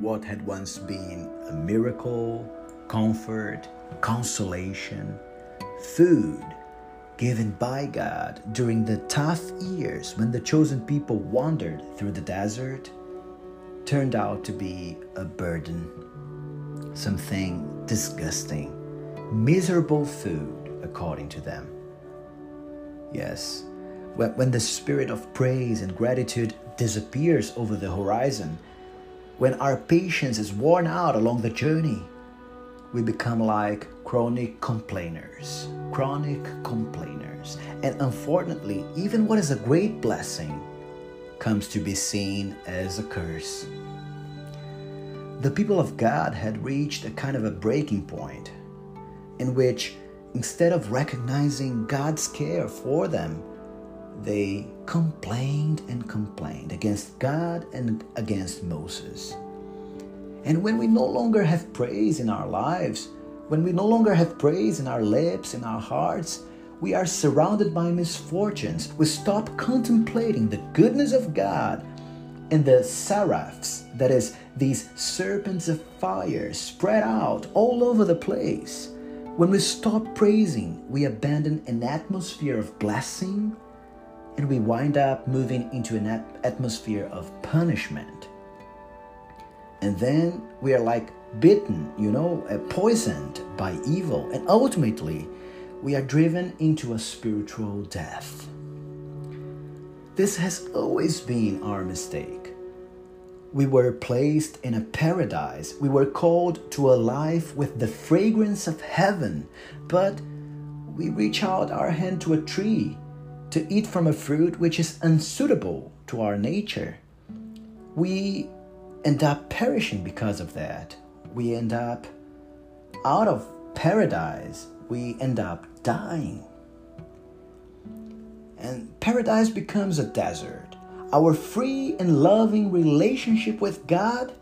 what had once been a miracle, comfort, consolation, food given by God during the tough years when the chosen people wandered through the desert turned out to be a burden, something disgusting, miserable food, according to them. Yes, when the spirit of praise and gratitude disappears over the horizon, when our patience is worn out along the journey, we become like chronic complainers. Chronic complainers. And unfortunately, even what is a great blessing comes to be seen as a curse. The people of God had reached a kind of a breaking point in which, instead of recognizing God's care for them, they complained and complained against God and against Moses. And when we no longer have praise in our lives, when we no longer have praise in our lips, in our hearts, we are surrounded by misfortunes. We stop contemplating the goodness of God and the seraphs, that is, these serpents of fire spread out all over the place. When we stop praising, we abandon an atmosphere of blessing and we wind up moving into an atmosphere of punishment. And then we are like bitten, you know, uh, poisoned by evil, and ultimately we are driven into a spiritual death. This has always been our mistake. We were placed in a paradise. We were called to a life with the fragrance of heaven, but we reach out our hand to a tree to eat from a fruit which is unsuitable to our nature. We end up perishing because of that. We end up out of paradise. We end up dying. And paradise becomes a desert. Our free and loving relationship with God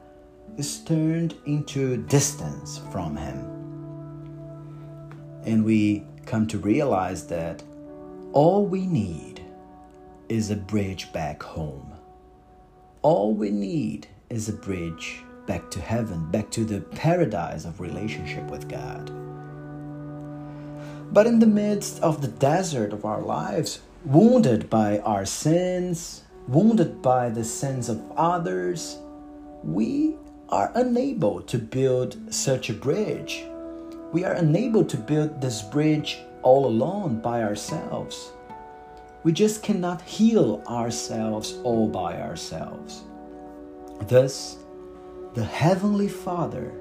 is turned into distance from Him. And we come to realize that all we need is a bridge back home. All we need is a bridge back to heaven, back to the paradise of relationship with God. But in the midst of the desert of our lives, wounded by our sins, wounded by the sins of others, we are unable to build such a bridge. We are unable to build this bridge all alone by ourselves. We just cannot heal ourselves all by ourselves. Thus, the Heavenly Father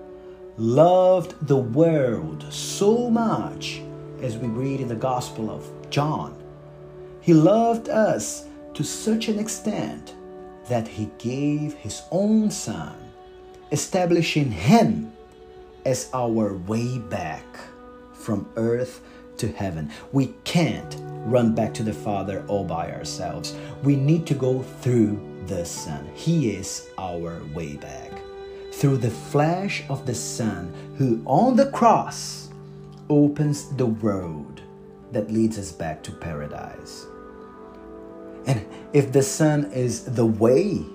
loved the world so much, as we read in the Gospel of John. He loved us to such an extent that He gave His own Son, establishing Him as our way back from earth to heaven. We can't run back to the Father all by ourselves. We need to go through the Son. He is our way back. Through the flesh of the Son, who on the cross opens the road that leads us back to paradise. And if the Son is the way,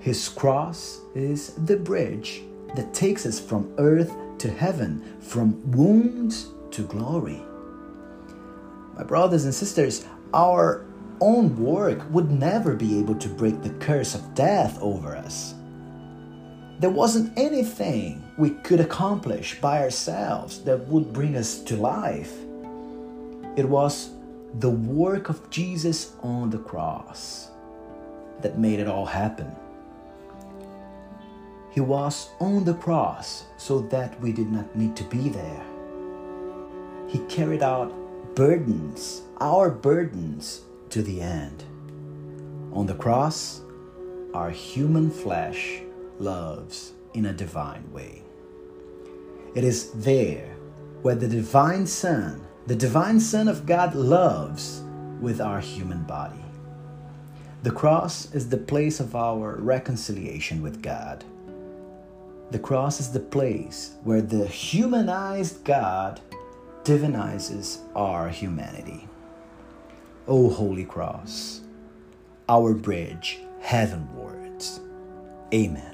his cross is the bridge that takes us from earth to heaven, from wounds to glory. My brothers and sisters, our own work would never be able to break the curse of death over us. There wasn't anything we could accomplish by ourselves that would bring us to life. It was the work of Jesus on the cross that made it all happen. He was on the cross so that we did not need to be there. He carried out burdens, our burdens, to the end. On the cross, our human flesh loves in a divine way. It is there where the divine Son, the divine Son of God, loves with our human body. The cross is the place of our reconciliation with God. The cross is the place where the humanized God divinizes our humanity. O Holy Cross, our bridge heavenwards. Amen.